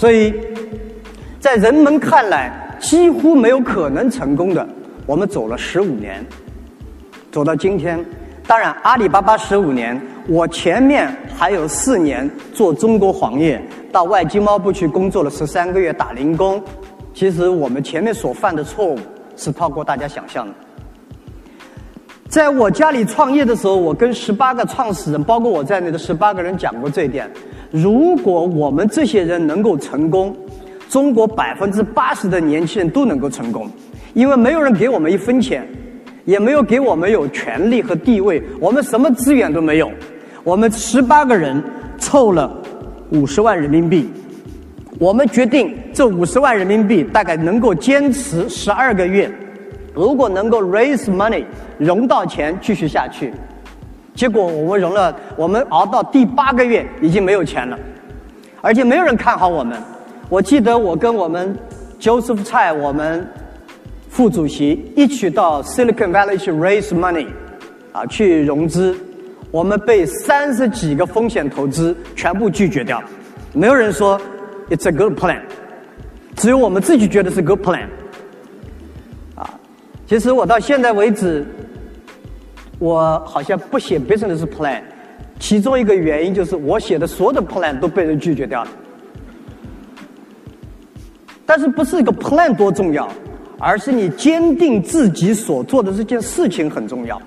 所以，在人们看来几乎没有可能成功的，我们走了十五年，走到今天。当然，阿里巴巴十五年，我前面还有四年做中国黄页，到外经贸部去工作了十三个月打零工。其实我们前面所犯的错误是超过大家想象的。在我家里创业的时候，我跟十八个创始人，包括我在内的十八个人讲过这一点：如果我们这些人能够成功，中国百分之八十的年轻人都能够成功，因为没有人给我们一分钱。也没有给我们有权利和地位，我们什么资源都没有。我们十八个人凑了五十万人民币，我们决定这五十万人民币大概能够坚持十二个月。如果能够 raise money 融到钱继续下去，结果我们融了，我们熬到第八个月已经没有钱了，而且没有人看好我们。我记得我跟我们 Joseph 蔡我们。副主席一起到 Silicon Valley 去 raise money，啊，去融资，我们被三十几个风险投资全部拒绝掉，没有人说 it's a good plan，只有我们自己觉得是 good plan。啊，其实我到现在为止，我好像不写 business plan，其中一个原因就是我写的所有的 plan 都被人拒绝掉了。但是不是一个 plan 多重要？而是你坚定自己所做的这件事情很重要。